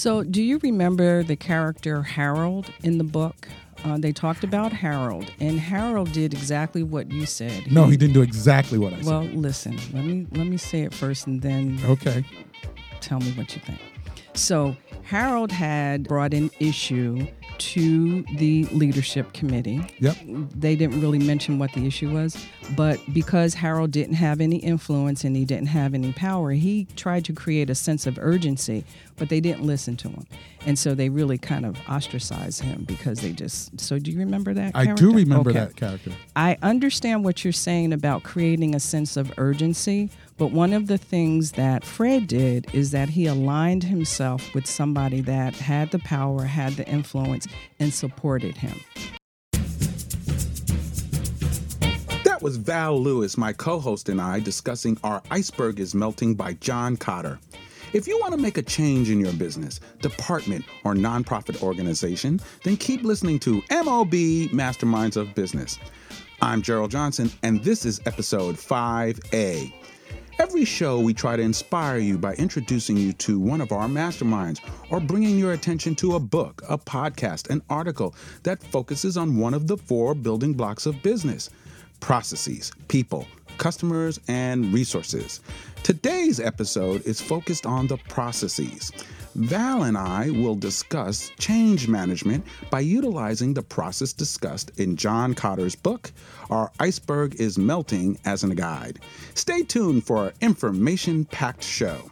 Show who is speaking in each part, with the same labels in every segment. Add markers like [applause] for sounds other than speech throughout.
Speaker 1: So, do you remember the character Harold in the book? Uh, they talked about Harold, and Harold did exactly what you said.
Speaker 2: No, he didn't do exactly what I
Speaker 1: Well,
Speaker 2: said.
Speaker 1: Well, listen. Let me let me say it first, and then
Speaker 2: Okay.
Speaker 1: tell me what you think. So, Harold had brought an issue to the leadership committee.
Speaker 2: Yep.
Speaker 1: They didn't really mention what the issue was, but because Harold didn't have any influence and he didn't have any power, he tried to create a sense of urgency, but they didn't listen to him. And so they really kind of ostracized him because they just. So, do you remember that? Character?
Speaker 2: I do remember
Speaker 1: Okay.
Speaker 2: that character.
Speaker 1: I understand what you're saying about creating a sense of urgency, but one of the things that Fred did is that he aligned himself with somebody that had the power, had the influence, and supported him.
Speaker 3: That was Val Lewis, my co host, and I discussing Our Iceberg is Melting by John Kotter. If you want to make a change in your business, department, or nonprofit organization, then keep listening to MOB Masterminds of Business. I'm Gerald Johnson, and this is episode 5A. Every show, we try to inspire you by introducing you to one of our masterminds or bringing your attention to a book, a podcast, an article that focuses on one of the four building blocks of business processes, people, customers, and resources. Today's episode is focused on the processes. Val and I will discuss change management by utilizing the process discussed in John Kotter's book, Our Iceberg is Melting, as a guide. Stay tuned for our information packed show.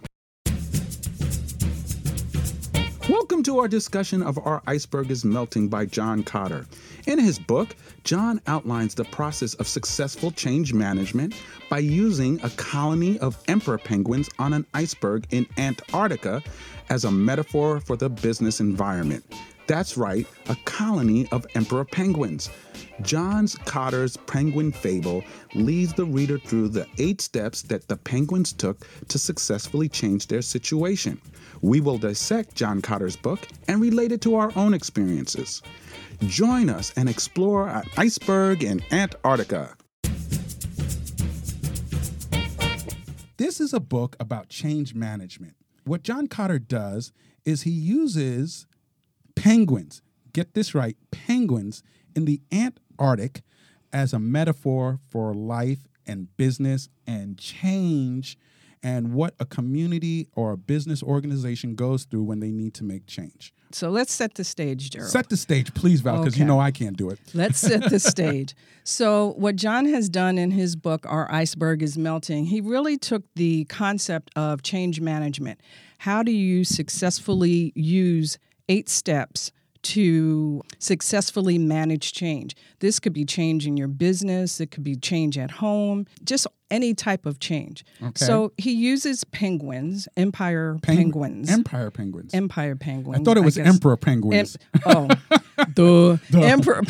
Speaker 3: Welcome to our discussion of Our Iceberg is Melting by John Kotter. In his book, John outlines the process of successful change management by using a colony of emperor penguins on an iceberg in Antarctica as a metaphor for the business environment. That's right, a colony of emperor penguins. John's Kotter's penguin fable leads the reader through the eight steps that the penguins took to successfully change their situation. We will dissect John Kotter's book and relate it to our own experiences. Join us and explore an iceberg in Antarctica.
Speaker 2: This is a book about change management. What John Kotter does is he uses penguins, get this right, penguins in the Antarctic as a metaphor for life and business and change and what a community or a business organization goes through when they need to make change.
Speaker 1: So let's set the stage, Gerald.
Speaker 2: Set the stage, please, Val, because you know I can't do it.
Speaker 1: Let's set the [laughs] stage. So, what John has done in his book, Our Iceberg is Melting, he really took the concept of change management. How do you successfully use eight steps to successfully manage change? This could be change in your business, it could be change at home, just any type of change.
Speaker 2: Okay.
Speaker 1: So, he uses penguins, empire
Speaker 2: Peng-
Speaker 1: penguins.
Speaker 2: Empire penguins.
Speaker 1: Empire penguins.
Speaker 2: I thought it was emperor penguins.
Speaker 1: Em- oh, [laughs] [laughs] the emperor. [laughs]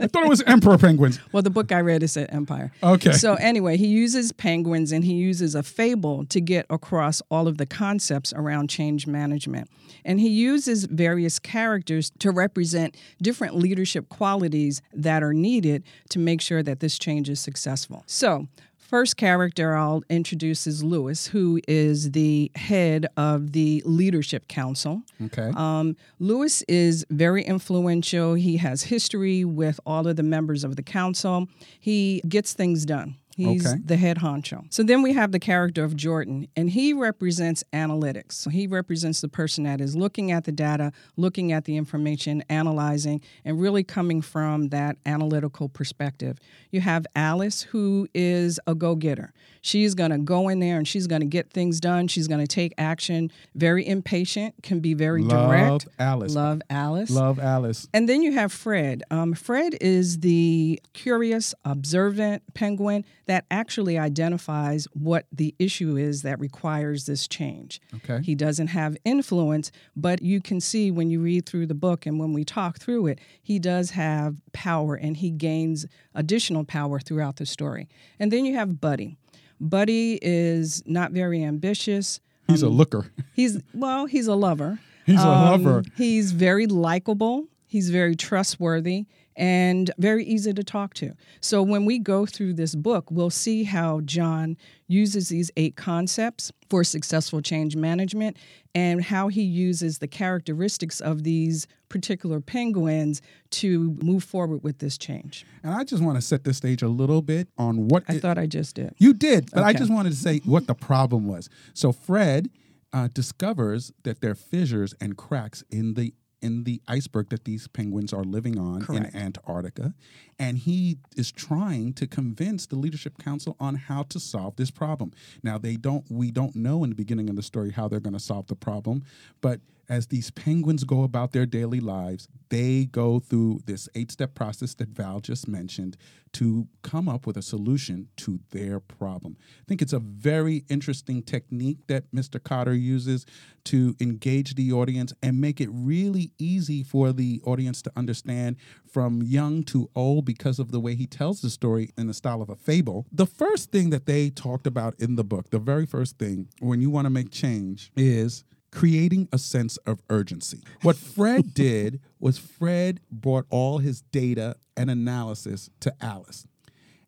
Speaker 2: I thought it was emperor penguins.
Speaker 1: well, the book I read is at Empire.
Speaker 2: Okay.
Speaker 1: So anyway, he uses penguins and he uses a fable to get across all of the concepts around change management, and he uses various characters to represent different leadership qualities that are needed to make sure that this change is successful. So. First character I'll introduce is Lewis, who is the head of the Leadership Council.
Speaker 2: Okay.
Speaker 1: Um, Lewis is very influential. He has history with all of the members of the council. He gets things done. He's
Speaker 2: Okay.
Speaker 1: the head honcho. So then we have the character of Jordan, and he represents analytics. So he represents the person that is looking at the data, looking at the information, analyzing, and really coming from that analytical perspective. You have Alice, who is a go getter. She's going to go in there and she's going to get things done. She's going to take action. Very impatient, can be very
Speaker 2: Love
Speaker 1: direct.
Speaker 2: Alice.
Speaker 1: Love Alice.
Speaker 2: Love Alice.
Speaker 1: And then you have Fred. Um, Fred is the curious, observant penguin that actually identifies what the issue is that requires this change.
Speaker 2: Okay.
Speaker 1: He doesn't have influence, but you can see when you read through the book and when we talk through it, he does have power and he gains additional power throughout the story. And then you have Buddy. Buddy is not very ambitious.
Speaker 2: He's a looker. [laughs]
Speaker 1: He's well, he's a lover.
Speaker 2: He's a
Speaker 1: Um,
Speaker 2: lover.
Speaker 1: He's very likable. He's very trustworthy, and very easy to talk to. So when we go through this book, we'll see how John uses these eight concepts for successful change management and how he uses the characteristics of these particular penguins to move forward with this change.
Speaker 3: And I just want to set the stage a little bit on what
Speaker 1: I
Speaker 3: it-
Speaker 1: thought I just did.
Speaker 3: You did, but I just wanted to say what the problem was. So Fred uh, discovers that there are fissures and cracks in the in the iceberg that these penguins are living on
Speaker 1: Correct.
Speaker 3: in Antarctica, and he is trying to convince the leadership council on how to solve this problem. Now they don't we don't know in the beginning of the story how they're going to solve the problem, but as these penguins go about their daily lives, they go through this eight step process that Val just mentioned to come up with a solution to their problem. I think it's a very interesting technique that Mr. Kotter uses to engage the audience and make it really easy for the audience to understand from young to old because of the way he tells the story in the style of a fable. The first thing that they talked about in the book, the very first thing when you want to make change is creating a sense of urgency. What Fred [laughs] did was Fred brought all his data and analysis to Alice.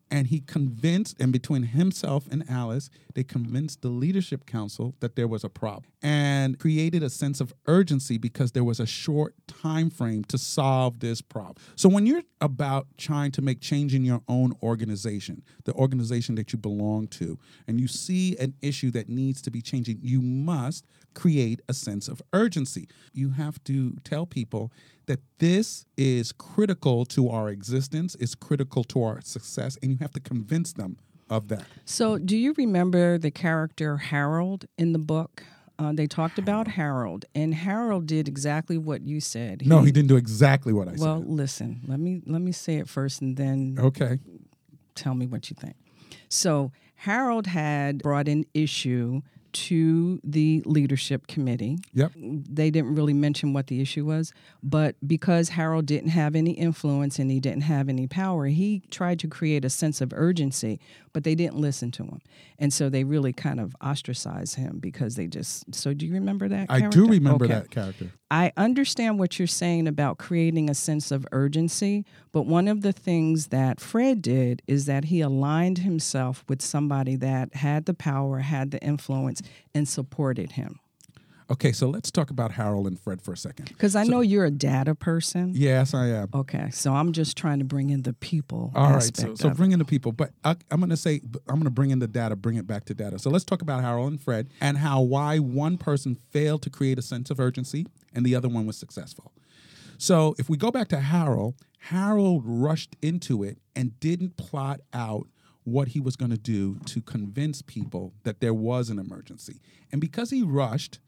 Speaker 3: And he convinced, and between himself and Alice, they convinced the leadership council that there was a problem and created a sense of urgency because there was a short time frame to solve this problem. So when you're about trying to make change in your own organization, the organization that you belong to, and you see an issue that needs to be changing, you must create a sense of urgency. You have to tell people that this is critical to our existence, it's critical to our success, and you have to convince them of that.
Speaker 1: So, do you remember the character Harold in the book? Uh, they talked about Harold, and Harold did exactly what you said.
Speaker 3: No, he didn't do exactly what I
Speaker 1: Well,
Speaker 3: said.
Speaker 1: Well, listen. Let me let me say it first, and then
Speaker 3: Okay.
Speaker 1: tell me what you think. So Harold had brought an issue to the leadership committee.
Speaker 3: Yep.
Speaker 1: They didn't really mention what the issue was, but because Harold didn't have any influence and he didn't have any power, he tried to create a sense of urgency, but they didn't listen to him. And so they really kind of ostracized him because they just. So do you remember that? Character?
Speaker 3: I do remember
Speaker 1: Okay.
Speaker 3: that character.
Speaker 1: I understand what you're saying about creating a sense of urgency, but one of the things that Fred did is that he aligned himself with somebody that had the power, had the influence, and supported him.
Speaker 3: Okay, so let's talk about Harold and Fred for a second.
Speaker 1: Because I know you're a data person.
Speaker 3: Yes, I am.
Speaker 1: Okay, so I'm just trying to bring in the people
Speaker 3: All right, so, so bring in the people, but I, I'm going to say I'm going to bring in the data, bring it back to data. So let's talk about Harold and Fred and how why one person failed to create a sense of urgency and the other one was successful. So if we go back to Harold, Harold rushed into it and didn't plot out what he was going to do to convince people that there was an emergency. And because he rushed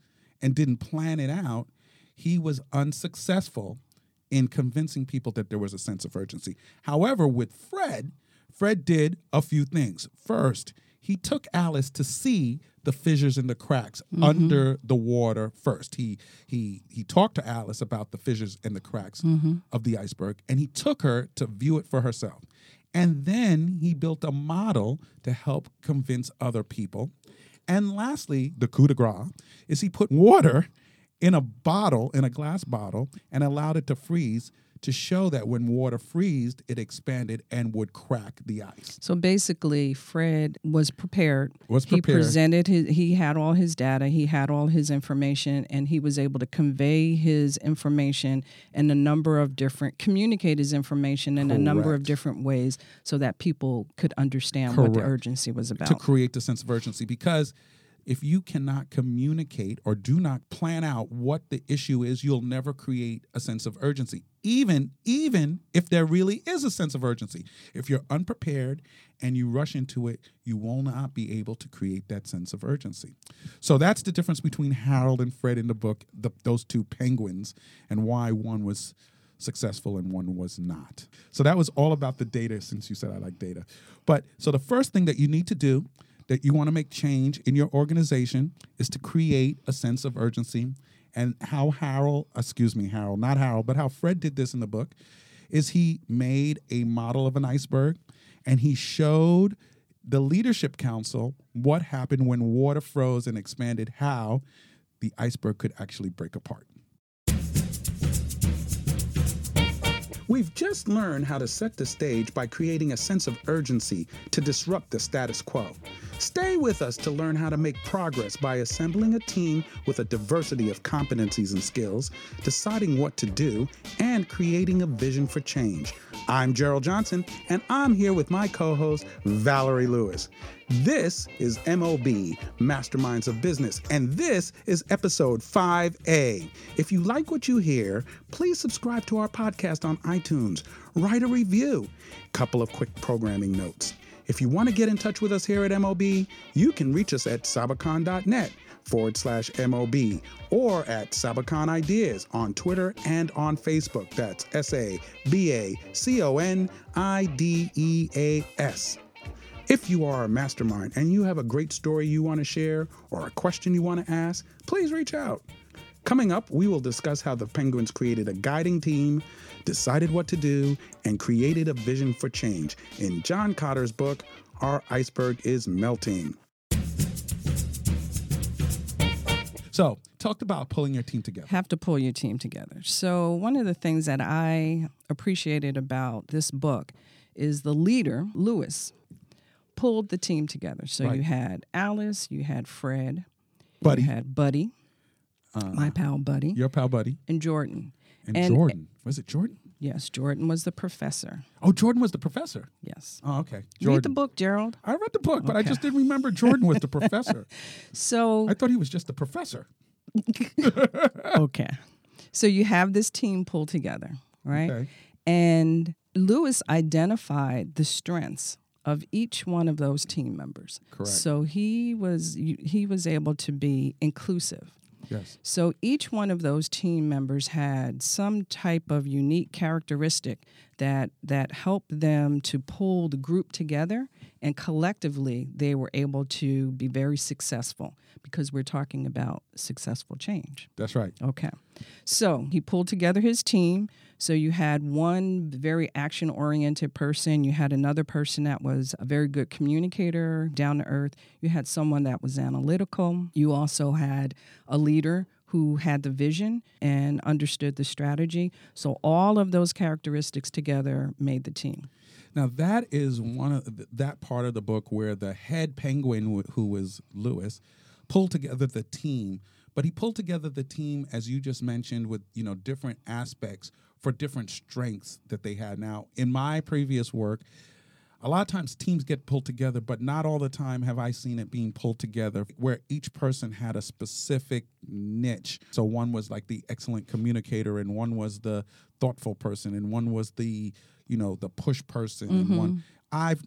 Speaker 3: and didn't plan it out, he was unsuccessful in convincing people that there was a sense of urgency. However, with Fred, Fred did a few things. First, he took Alice to see the fissures and the cracks mm-hmm. under the water first. He he he talked to Alice about the fissures and the cracks mm-hmm. of the iceberg and he took her to view it for herself. And then he built a model to help convince other people. And lastly, the coup de grace is he put water in a bottle, in a glass bottle, and allowed it to freeze to show that when water freezed, it expanded and would crack the ice.
Speaker 1: So basically, Fred was prepared.
Speaker 3: Was prepared.
Speaker 1: He presented his. He had all his data. He had all his information, and he was able to convey his information in a number of different, communicate his information in a number of different ways, so that people could understand what the urgency was about.
Speaker 3: to create the sense of urgency because if you cannot communicate or do not plan out what the issue is you'll never create a sense of urgency even even if there really is a sense of urgency if you're unprepared and you rush into it you will not be able to create that sense of urgency so that's the difference between harold and fred in the book the, those two penguins and why one was successful and one was not. So that was all about the data since you said I like data. But so the first thing that you need to do that you want to make change in your organization is to create a sense of urgency and how Harold, excuse me, Harold, not Harold, but how Fred did this in the book is he made a model of an iceberg and he showed the leadership council what happened when water froze and expanded how the iceberg could actually break apart.
Speaker 4: We've just learned how to set the stage by creating a sense of urgency to disrupt the status quo. Stay with us to learn how to make progress by assembling a team with a diversity of competencies and skills, deciding what to do, and creating a vision for change. I'm Gerald Johnson, and I'm here with my co host, Valerie Lewis. This is MOB, Masterminds of Business, and this is episode 5A. If you like what you hear, please subscribe to our podcast on iTunes, write a review. Couple of quick programming notes. If you want to get in touch with us here at MOB, you can reach us at sabacon.net forward slash MOB or at Sabacon Ideas on Twitter and on Facebook. That's S A B A C O N I D E A S. If you are a mastermind and you have a great story you want to share or a question you want to ask, please reach out. Coming up, we will discuss how the Penguins created a guiding team, decided what to do, and created a vision for change in John Kotter's book, Our Iceberg is Melting.
Speaker 3: So, talked about pulling your team together.
Speaker 1: have to pull your team together. So, one of the things that I appreciated about this book is the leader, Lewis, pulled the team together. So,
Speaker 3: Right.
Speaker 1: you had Alice, you had Fred,
Speaker 3: Buddy,
Speaker 1: you had Buddy, my uh, pal Buddy,
Speaker 3: your pal buddy,
Speaker 1: and Jordan.
Speaker 3: and,
Speaker 1: And-
Speaker 3: Jordan. Was it Jordan?
Speaker 1: Yes, Jordan was the professor.
Speaker 3: Oh, Jordan was the professor.
Speaker 1: Yes.
Speaker 3: Oh, okay.
Speaker 1: Read the book, Gerald.
Speaker 3: I read the book, but I just didn't remember Jordan was the [laughs] professor.
Speaker 1: So,
Speaker 3: I thought he was just the professor. [laughs]
Speaker 1: okay. So, you have this team pulled together, right?
Speaker 3: Okay.
Speaker 1: And Lewis identified the strengths of each one of those team members.
Speaker 3: Correct.
Speaker 1: So he was he was able to be inclusive.
Speaker 3: Yes.
Speaker 1: So each one of those team members had some type of unique characteristic that that helped them to pull the group together and collectively they were able to be very successful because we're talking about successful change.
Speaker 3: That's right.
Speaker 1: Okay. So he pulled together his team. So you had one very action oriented person. You had another person that was a very good communicator, down to earth. You had someone that was analytical. You also had a leader who had the vision and understood the strategy. So all of those characteristics together made the team.
Speaker 3: Now that is one of that part of the book where the head penguin, wh- who was Lewis, pulled together the team. But he pulled together the team, as you just mentioned, with you know different aspects for different strengths that they had. Now, in my previous work, a lot of times teams get pulled together, but not all the time have I seen it being pulled together where each person had a specific niche. So one was like the excellent communicator, and one was the thoughtful person, and one was the you know the push person, and one mm-hmm. I've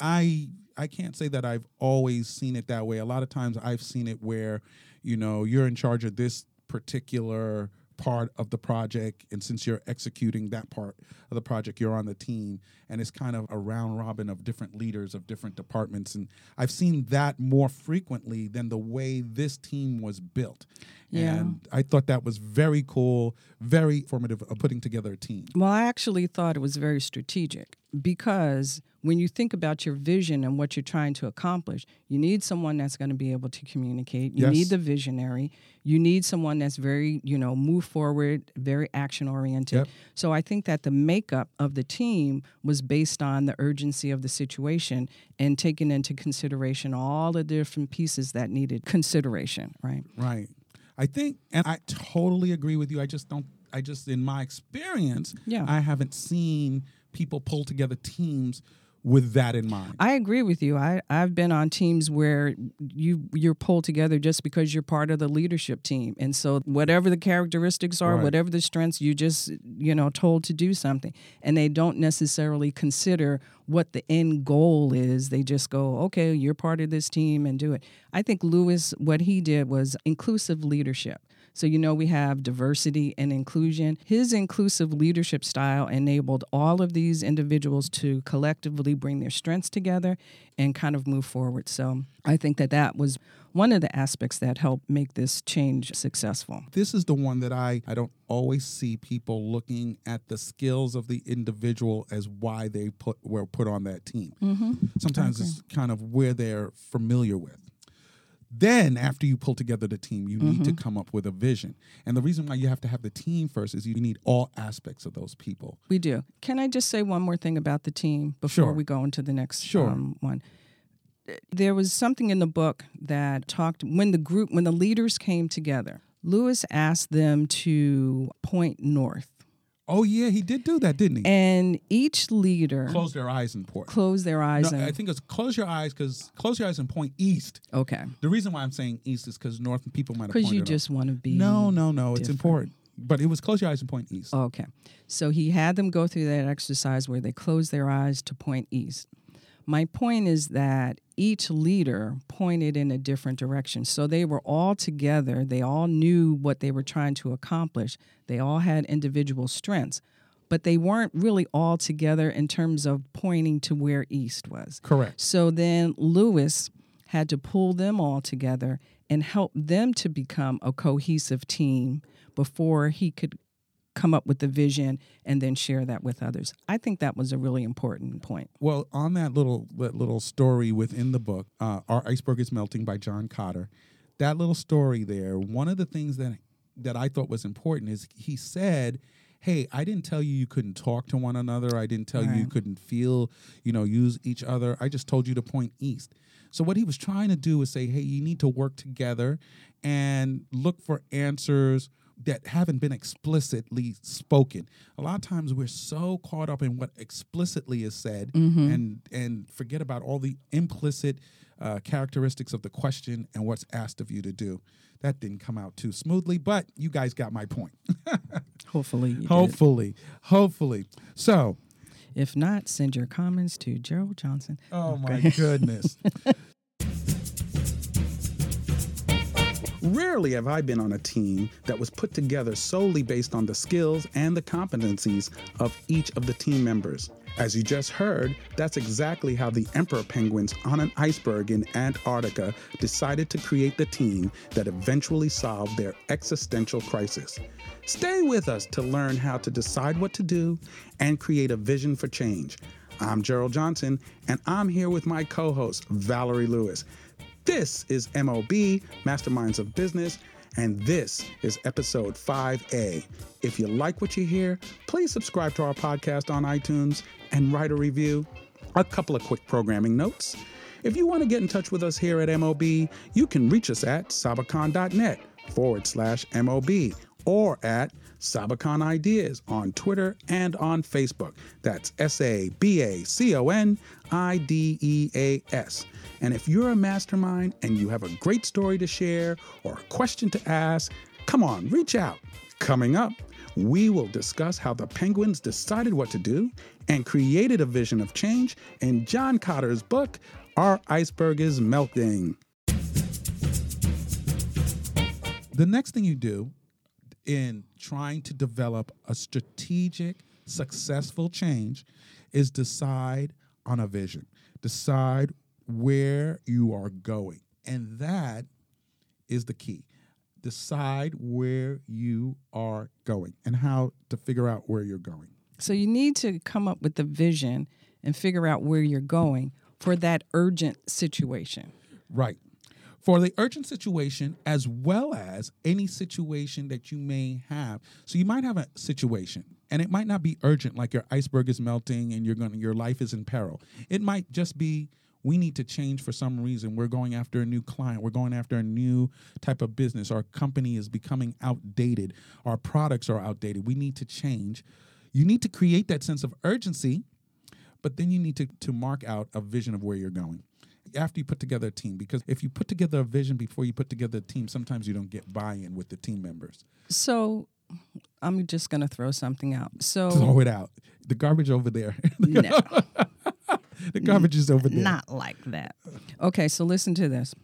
Speaker 3: I I can't say that I've always seen it that way. A lot of times I've seen it where you know you're in charge of this particular part of the project and since you're executing that part of the project you're on the team and it's kind of a round robin of different leaders of different departments and i've seen that more frequently than the way this team was built
Speaker 1: Yeah.
Speaker 3: and i thought that was very cool very formative of putting together a team
Speaker 1: Well, I actually thought it was very strategic because when you think about your vision and what you're trying to accomplish, you need someone that's going to be able to communicate. You
Speaker 3: Yes.
Speaker 1: need the visionary. You need someone that's very, you know, move forward, very action oriented.
Speaker 3: Yep.
Speaker 1: So I think that the makeup of the team was based on the urgency of the situation and taking into consideration all the different pieces that needed consideration, right?
Speaker 3: Right. I think, and I totally agree with you. I just don't, I just, in my experience,
Speaker 1: Yeah.
Speaker 3: I haven't seen people pull together teams with that in mind.
Speaker 1: I agree with you. I, I've been on teams where you you're pulled together just because you're part of the leadership team. And so whatever the characteristics are,
Speaker 3: Right.
Speaker 1: whatever the strengths, you just, you know, told to do something. And they don't necessarily consider what the end goal is. They just go, okay, you're part of this team and do it. I think Lewis, what he did was inclusive leadership. So, you know, we have diversity and inclusion. His inclusive leadership style enabled all of these individuals to collectively bring their strengths together and kind of move forward. So, I think that that was one of the aspects that helped make this change successful.
Speaker 3: this is the one that I, I don't always see people looking at the skills of the individual as why they put were put on that team. Mm-hmm. Sometimes it's kind of where they're familiar with. Then, after you pull together the team, you need to
Speaker 1: Mm-hmm.
Speaker 3: come up with a vision. And the reason why you have to have the team first is you need all aspects of those people.
Speaker 1: We do. Can I just say one more thing about the team before
Speaker 3: Sure.
Speaker 1: we go into the next
Speaker 3: Sure.
Speaker 1: um, one? There was something in the book that talked when the group, when the leaders came together, Lewis asked them to point north.
Speaker 3: Oh, yeah, he did do that, didn't he?
Speaker 1: And each leader
Speaker 3: close their eyes and point.
Speaker 1: Close their eyes
Speaker 3: No,
Speaker 1: and
Speaker 3: I think it's close your eyes because close your eyes and point east.
Speaker 1: okay,
Speaker 3: The reason why I'm saying east is because north people might have
Speaker 1: because you just want to be
Speaker 3: No, no, no. It's important. But it was close your eyes and point east.
Speaker 1: Okay. So he had them go through that exercise where they closed their eyes to point east. My point is that each leader pointed in a different direction. So they were all together. They all knew what they were trying to accomplish. They all had individual strengths, but they weren't really all together in terms of pointing to where east was.
Speaker 3: Correct.
Speaker 1: So then Lewis had to pull them all together and help them to become a cohesive team before he could come up with the vision and then share that with others. I think that was a really important point.
Speaker 3: Well, on that little that little story within the book, uh, "Our Iceberg Is Melting" by John Kotter, that little story there. One of the things that that I thought was important is he said, "Hey, I didn't tell you you couldn't talk to one another. I didn't tell you you couldn't feel, you know, use each other. I just told you to point east." So what he was trying to do is say, "Hey, you need to work together and look for answers." That haven't been explicitly spoken. A lot of times we're so caught up in what explicitly is said and and forget about all the implicit uh, characteristics of the question and what's asked of you to do. That didn't come out too smoothly, but you guys got my point. [laughs]
Speaker 1: Hopefully, you did.
Speaker 3: hopefully, hopefully. So,
Speaker 1: If not, send your comments to Gerald Johnson.
Speaker 3: oh my [laughs] goodness.
Speaker 4: Rarely have I been on a team that was put together solely based on the skills and the competencies of each of the team members. As you just heard, that's exactly how the emperor penguins on an iceberg in Antarctica decided to create the team that eventually solved their existential crisis. Stay with us to learn how to decide what to do and create a vision for change. I'm Gerald Johnson, and I'm here with my co host, Valerie Lewis. This is MOB, Masterminds of Business, and this is episode 5A. If you like what you hear, please subscribe to our podcast on iTunes and write a review. A couple of quick programming notes. If you want to get in touch with us here at MOB, you can reach us at sabacon.net forward slash MOB or at Sabacon Ideas on Twitter and on Facebook. That's S A B A C O N I D E A S. And if you're a mastermind and you have a great story to share or a question to ask, come on, reach out. Coming up, we will discuss how the Penguins decided what to do and created a vision of change in John Kotter's book, Our Iceberg is Melting.
Speaker 3: the next thing you do in trying to develop a strategic, successful change is decide on a vision, decide where you are going. And that is the key. Decide where you are going and how to figure out where you're going.
Speaker 1: So you need to come up with the vision and figure out where you're going for that urgent situation.
Speaker 3: Right. For the urgent situation, as well as any situation that you may have. So you might have a situation, and it might not be urgent, like your iceberg is melting and you're going your life is in peril. It might just be we need to change for some reason. We're going after a new client. We're going after a new type of business. Our company is becoming outdated. Our products are outdated. We need to change. You need to create that sense of urgency but then you need to, to mark out a vision of where you're going after you put together a team because if you put together a vision before you put together a team sometimes you don't get buy-in with the team members
Speaker 1: So I'm just going to throw something out. So
Speaker 3: throw it out the garbage over there [laughs]
Speaker 1: no,
Speaker 3: the garbage is over there
Speaker 1: not like that. Okay, so listen to this.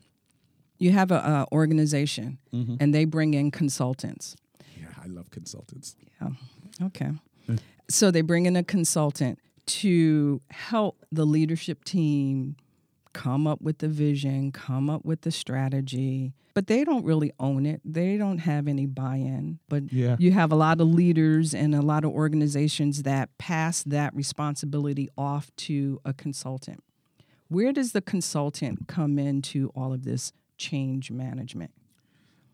Speaker 1: You have a, a organization, mm-hmm. and they bring in consultants.
Speaker 3: yeah i love consultants
Speaker 1: Yeah. Okay. So they bring in a consultant to help the leadership team come up with the vision, come up with the strategy, but they don't really own it. They don't have any buy in. But
Speaker 3: Yeah.
Speaker 1: you have a lot of leaders and a lot of organizations that pass that responsibility off to a consultant. Where does the consultant come into all of this change management?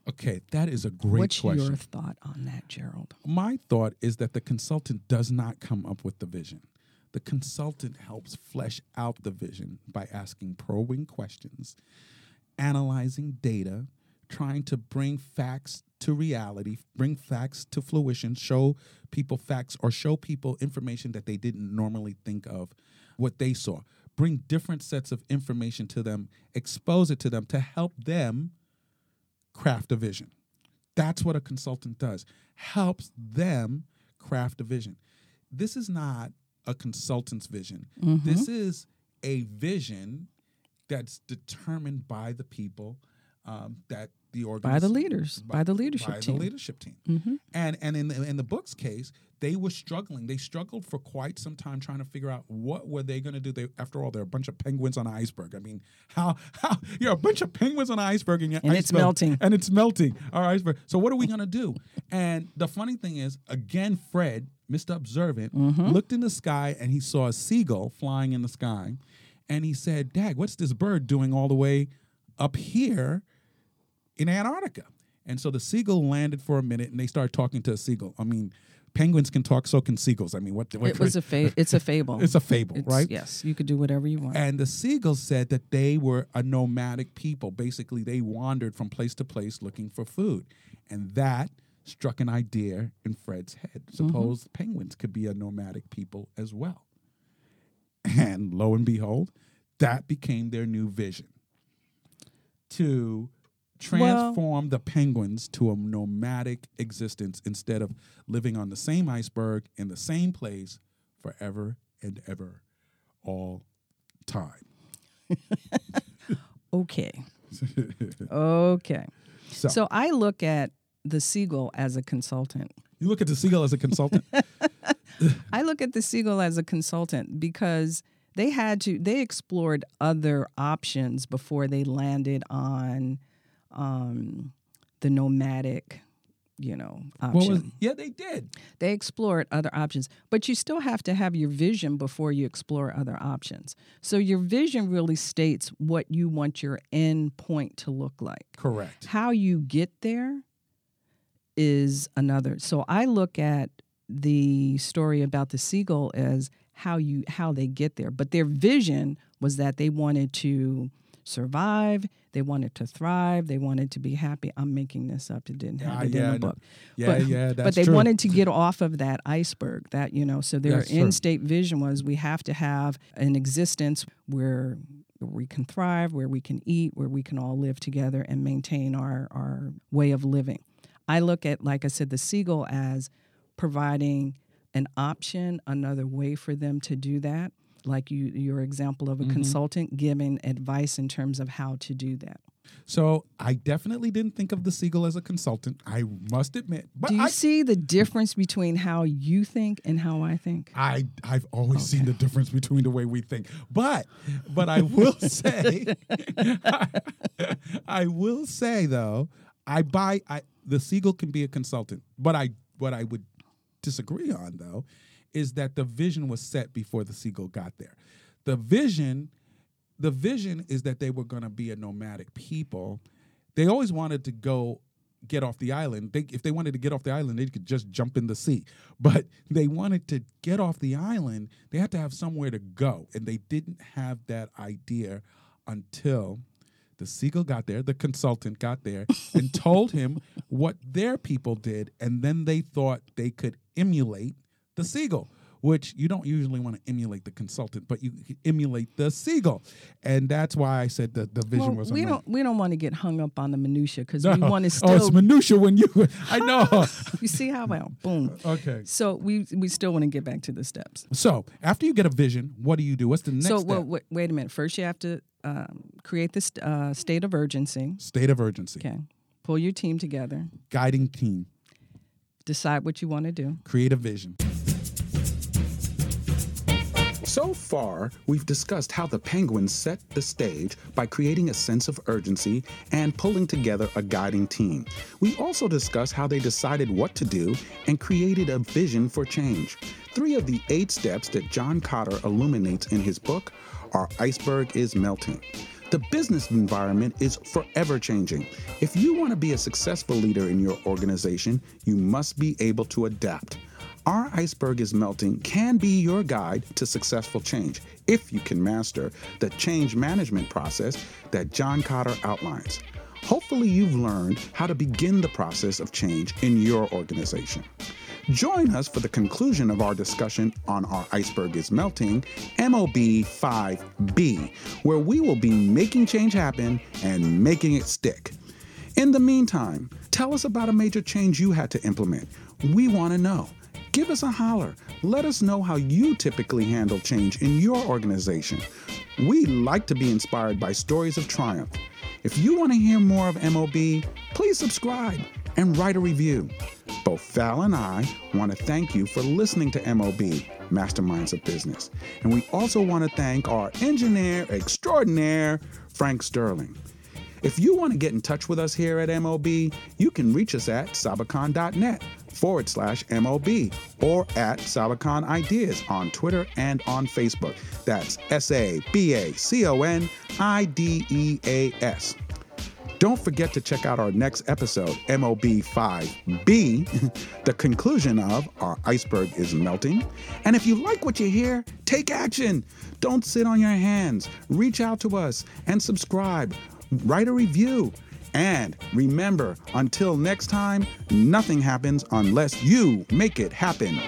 Speaker 3: Okay, that is a great
Speaker 1: What's
Speaker 3: question.
Speaker 1: your thought on that, Gerald?
Speaker 3: My thought is that the consultant does not come up with the vision. The consultant helps flesh out the vision by asking probing questions, analyzing data, trying to bring facts to reality, bring facts to fruition, show people facts or show people information that they didn't normally think of, what they saw. Bring different sets of information to them, expose it to them to help them craft a vision. That's what a consultant does. Helps them craft a vision. This is not a consultant's vision. This is a vision that's determined by the people um, that the
Speaker 1: By
Speaker 3: organization
Speaker 1: the leaders, by the leadership
Speaker 3: by
Speaker 1: team.
Speaker 3: the leadership team. And and in the, in the book's case, they were struggling. They struggled for quite some time trying to figure out what were they going to do. They, after all, they're a bunch of penguins on an iceberg. I mean, how how you're a bunch of penguins on an iceberg and,
Speaker 1: And it's melting.
Speaker 3: and it's melting our iceberg. So what are we going to do? And the funny thing is, again, Fred, Mr. Observant,
Speaker 1: Mm-hmm.
Speaker 3: looked in the sky and he saw a seagull flying in the sky, and he said, "Dag, what's this bird doing all the way up here in Antarctica?" And so the seagull landed for a minute, and they started talking to a seagull. I mean, penguins can talk, so can seagulls. I mean, what? what
Speaker 1: It was a fa- it's a fable. [laughs]
Speaker 3: It's a fable,
Speaker 1: It's-
Speaker 3: right?
Speaker 1: Yes, you could do whatever you want.
Speaker 3: And the Seagulls said that they were a nomadic people. Basically, they wandered from place to place looking for food. And that struck an idea in Fred's head. Mm-hmm. Suppose penguins could be a nomadic people as well. And lo and behold, that became their new vision to transform the penguins to a nomadic existence instead of living on the same iceberg in the same place forever and ever all time. [laughs]
Speaker 1: Okay. [laughs] okay.
Speaker 3: So,
Speaker 1: So I look at the seagull as a consultant.
Speaker 3: you look at the seagull as a consultant. [laughs]
Speaker 1: I look at the seagull as a consultant because they had to they explored other options before they landed on um, the nomadic, you know, option.
Speaker 3: was, yeah, they did.
Speaker 1: They explored other options, but you still have to have your vision before you explore other options. So your vision really states what you want your end point to look like.
Speaker 3: Correct.
Speaker 1: How you get there is another. So I look at the story about the seagull as how you how they get there, but their vision was that they wanted to survive, they wanted to thrive, they wanted to be happy. I'm making this up; it didn't have
Speaker 3: Ah,
Speaker 1: it
Speaker 3: yeah,
Speaker 1: in the book.
Speaker 3: Yeah,
Speaker 1: but,
Speaker 3: yeah,
Speaker 1: but they
Speaker 3: true.
Speaker 1: wanted to get off of that iceberg. That you know, so their
Speaker 3: That's true.
Speaker 1: end state vision was we have to have an existence where we can thrive, where we can eat, where we can all live together and maintain our our way of living. I look at, like I said, the seagull as providing an option, another way for them to do that. Like you, your example of a
Speaker 3: Mm-hmm.
Speaker 1: consultant giving advice in terms of how to do that.
Speaker 3: So I definitely didn't think of the seagull as a consultant. I must admit, but
Speaker 1: Do you
Speaker 3: I,
Speaker 1: see the difference between how you think and how I think?
Speaker 3: I I've always seen the difference between the way we think. But but I will [laughs] say [laughs] I, will say though, I buy I the seagull can be a consultant. But I what I would disagree on though is that the vision was set before the seagull got there. The vision the vision is that they were going to be a nomadic people. They always wanted to go get off the island. They, if they wanted to get off the island, they could just jump in the sea. [laughs] But they wanted to get off the island, they had to have somewhere to go. And they didn't have that idea until the seagull got there, the consultant got there and [laughs] told him what their people did. And then they thought they could emulate the seagull. Which you don't usually want to emulate the consultant, but you emulate the seagull, and that's why I said that the vision
Speaker 1: Well,
Speaker 3: was.
Speaker 1: we don't we don't want to get hung up on the minutia because
Speaker 3: No.
Speaker 1: we want to still.
Speaker 3: Oh, it's minutia when you. I [laughs] know.
Speaker 1: you see how well, boom.
Speaker 3: okay.
Speaker 1: So we we still want to get back to the steps.
Speaker 3: So after you get a vision, what do you do? What's the next
Speaker 1: so
Speaker 3: step?
Speaker 1: well, wait, wait a minute. First, you have to um, create this uh, state of urgency.
Speaker 3: State of urgency.
Speaker 1: Okay, pull your team together.
Speaker 3: Guiding team.
Speaker 1: Decide what you want to do.
Speaker 3: Create a vision.
Speaker 4: So far, we've discussed how the Penguins set the stage by creating a sense of urgency and pulling together a guiding team. We also discussed how they decided what to do and created a vision for change. Three of the eight steps that John Kotter illuminates in his book Our Iceberg is Melting,
Speaker 3: The business environment is forever changing. If you want to be a successful leader in your organization, you must be able to adapt. Our Iceberg is Melting can be your guide to successful change if you can master the change management process that John Kotter outlines. Hopefully, you've learned how to begin the process of change in your organization. Join us for the conclusion of our discussion on Our Iceberg is Melting, MOB 5B, where we will be making change happen and making it stick. In the meantime, tell us about a major change you had to implement. We want to know. Give us a holler. Let us know how you typically handle change in your organization. We like to be inspired by stories of triumph. If you want to hear more of MOB, please subscribe and write a review. Both Val and I want to thank you for listening to MOB, Masterminds of Business. And we also want to thank our engineer extraordinaire, Frank Sterling. If you want to get in touch with us here at MOB, you can reach us at sabacon.net forward slash MOB or at Sabacon Ideas on Twitter and on Facebook. That's S A B A C O N I D E A S. Don't forget to check out our next episode, MOB 5B, [laughs] the conclusion of Our Iceberg is Melting. And if you like what you hear, take action. Don't sit on your hands. Reach out to us and subscribe. Write a review. And remember, until next time, nothing happens unless you make it happen.